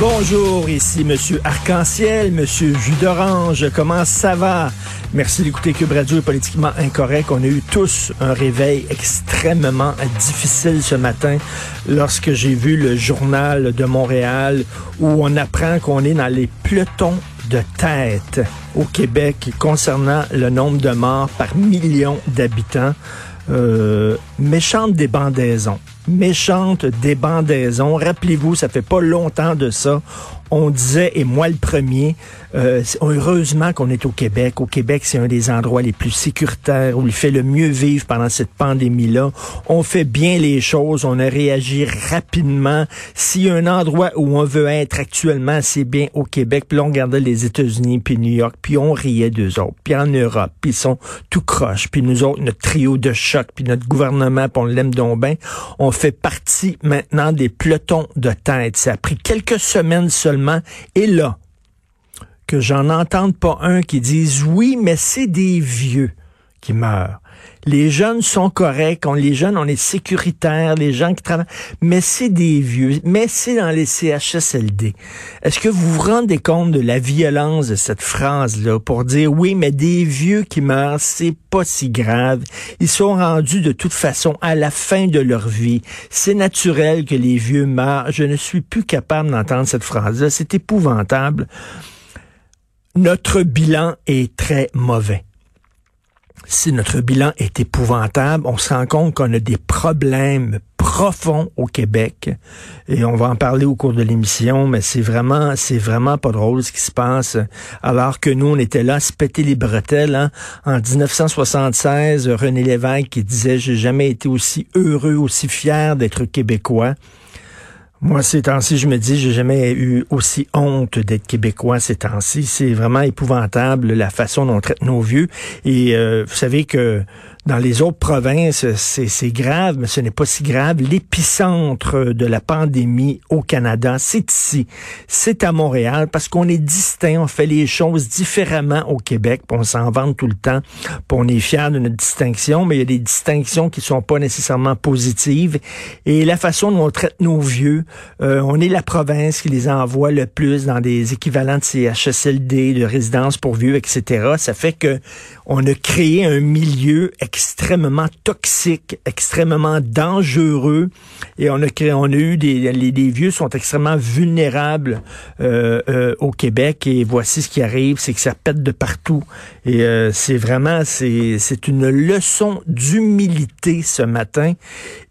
Bonjour, ici Monsieur Arc-en-Ciel, Monsieur Jus d'Orange. Comment ça va? Merci d'écouter Cube Radio est politiquement incorrect. On a eu tous un réveil extrêmement difficile ce matin lorsque j'ai vu le journal de Montréal où on apprend qu'on est dans les pelotons de tête au Québec concernant le nombre de morts par million d'habitants. Euh, méchante débandaison méchante débandaison. Rappelez-vous, ça fait pas longtemps de ça. On disait, et moi le premier, euh, heureusement qu'on est au Québec. Au Québec, c'est un des endroits les plus sécuritaires, où il fait le mieux vivre pendant cette pandémie-là. On fait bien les choses, on a réagi rapidement. S'il y a un endroit où on veut être actuellement, c'est bien au Québec. Puis là, on regardait les États-Unis, puis New York, puis on riait d'eux autres. Puis en Europe, puis ils sont tout croches. Puis nous autres, notre trio de choc, puis notre gouvernement, puis on l'aime donc bien. On fait partie maintenant des pelotons de tête. Ça a pris quelques semaines seulement. Et là, que j'en entende pas un qui dise oui, mais c'est des vieux qui meurent. Les jeunes sont corrects, les jeunes, on est sécuritaires, les gens qui travaillent, mais c'est des vieux, mais c'est dans les CHSLD. Est-ce que vous vous rendez compte de la violence de cette phrase-là pour dire oui, mais des vieux qui meurent, c'est pas si grave. Ils sont rendus de toute façon à la fin de leur vie. C'est naturel que les vieux meurent. Je ne suis plus capable d'entendre cette phrase-là. C'est épouvantable. Notre bilan est très mauvais si notre bilan est épouvantable, on se rend compte qu'on a des problèmes profonds au Québec et on va en parler au cours de l'émission, mais c'est vraiment, c'est vraiment pas drôle ce qui se passe. Alors que nous, on était là à se péter les bretelles. Hein. En 1976, René Lévesque qui disait j'ai jamais été aussi heureux, aussi fier d'être québécois. Moi, ces temps-ci, je me dis, j'ai jamais eu aussi honte d'être québécois ces temps-ci. C'est vraiment épouvantable la façon dont on traite nos vieux. Et euh, vous savez que dans les autres provinces, c'est grave, mais ce n'est pas si grave. L'épicentre de la pandémie au Canada, c'est ici. C'est à Montréal parce qu'on est distinct, on fait les choses différemment au Québec, on s'en vante tout le temps, on est fier de notre distinction, mais il y a des distinctions qui sont pas nécessairement positives. Et la façon dont on traite nos vieux, euh, on est la province qui les envoie le plus dans des équivalents de CHSLD, de résidences pour vieux, etc. Ça fait que on a créé un milieu extrêmement toxique, extrêmement dangereux, et on a créé, on a eu des, les, vieux sont extrêmement vulnérables euh, euh, au Québec, et voici ce qui arrive, c'est que ça pète de partout, et euh, c'est vraiment, c'est, c'est une leçon d'humilité ce matin,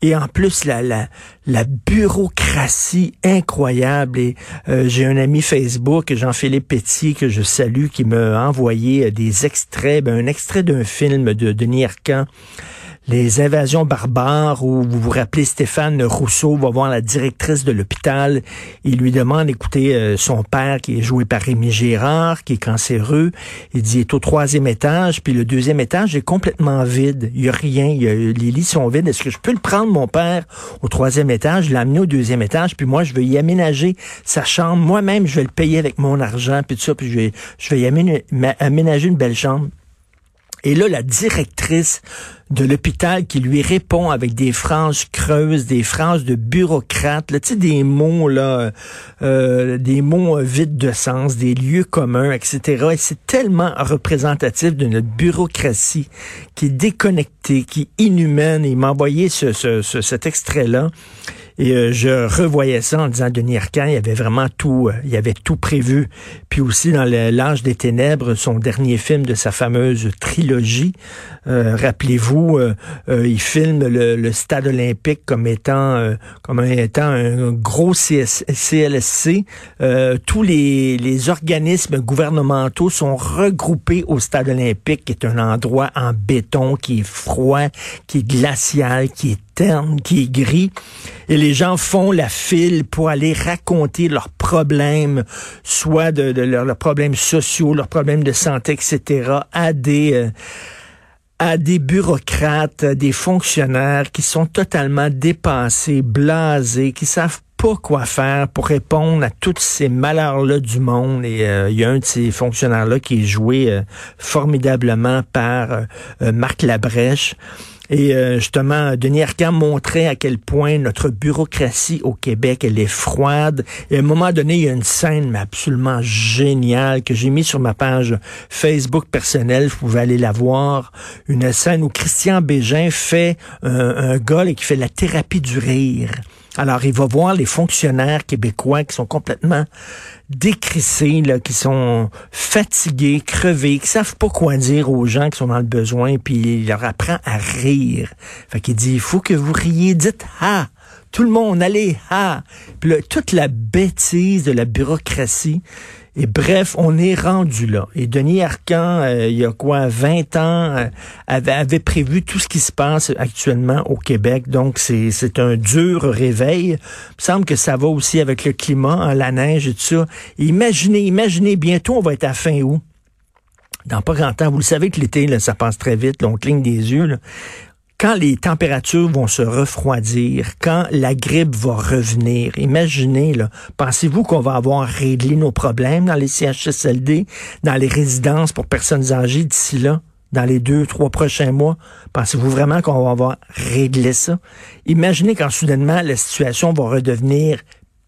et en plus la, la, la bureaucratie incroyable. Et j'ai un ami Facebook, Jean-Philippe Pétier, que je salue, qui m'a envoyé des extraits, ben, un extrait d'un film de Denis Arcand les invasions barbares où vous vous rappelez Stéphane Rousseau va voir la directrice de l'hôpital. Il lui demande d'écouter euh, son père qui est joué par Rémi Gérard qui est cancéreux. Il dit il est au troisième étage puis le deuxième étage est complètement vide. Il y a rien. Y a, les lits sont vides. Est-ce que je peux le prendre mon père au troisième étage l'amener au deuxième étage puis moi je vais y aménager sa chambre. Moi-même je vais le payer avec mon argent puis tout ça puis je vais je vais y aménager une belle chambre et là, la directrice de l'hôpital qui lui répond avec des phrases creuses, des phrases de bureaucrate, là, des mots là, euh, des mots vides de sens, des lieux communs, etc. Et c'est tellement représentatif de notre bureaucratie qui est déconnectée, qui est inhumaine. il m'a envoyé ce, ce, cet extrait-là. Et euh, je revoyais ça en disant Denis Arcand, il avait vraiment tout, euh, avait tout prévu. Puis aussi dans l'âge des ténèbres, son dernier film de sa fameuse trilogie. Euh, rappelez-vous, il filme le, stade olympique comme étant comme étant un gros CLSC. tous les, les organismes gouvernementaux sont regroupés au stade olympique, qui est un endroit en béton, qui est froid, qui est glacial, qui est qui est gris, et les gens font la file pour aller raconter leurs problèmes, soit de, leurs problèmes sociaux, leurs problèmes de santé, etc., à des euh, à des bureaucrates, des fonctionnaires qui sont totalement dépassés, blasés, qui savent pas quoi faire pour répondre à tous ces malheurs-là du monde. Et euh, il y a un de ces fonctionnaires-là qui est joué euh, formidablement par Marc Labrèche. Et euh, justement, Denis Arcand montrait à quel point notre bureaucratie au Québec, elle est froide. Et à un moment donné, il y a une scène absolument géniale que j'ai mis sur ma page Facebook personnelle. Vous pouvez aller la voir. Une scène où Christian Bégin fait un gars et qui fait la thérapie du rire. Alors, il va voir les fonctionnaires québécois qui sont complètement décrissés, là, qui sont fatigués, crevés, qui savent pas quoi dire aux gens qui sont dans le besoin, puis il leur apprend à rire. Fait qu'il dit, il faut que vous riez, dites « ah ». Tout le monde, allez, ah! Puis là, toute la bêtise de la bureaucratie. Et bref, on est rendu là. Et Denis Arcan, euh, il y a quoi, 20 ans, euh, avait, avait, prévu tout ce qui se passe actuellement au Québec. Donc, c'est un dur réveil. Il me semble que ça va aussi avec le climat, hein, la neige et tout ça. Imaginez, imaginez, bientôt, on va être à fin août dans pas grand temps. Vous le savez que l'été, ça passe très vite, là, on cligne des yeux. Là quand les températures vont se refroidir, quand la grippe va revenir, imaginez, là, pensez-vous qu'on va avoir réglé nos problèmes dans les CHSLD, dans les résidences pour personnes âgées d'ici là? dans les deux, trois prochains mois? Pensez-vous vraiment qu'on va avoir réglé ça? Imaginez quand soudainement la situation va redevenir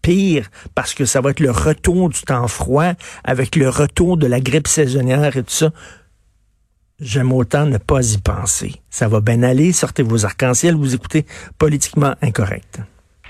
pire parce que ça va être le retour du temps froid avec le retour de la grippe saisonnière et tout ça. J'aime autant ne pas y penser. Ça va bien aller, sortez vos arcs-en-ciel, vous écoutez politiquement incorrect.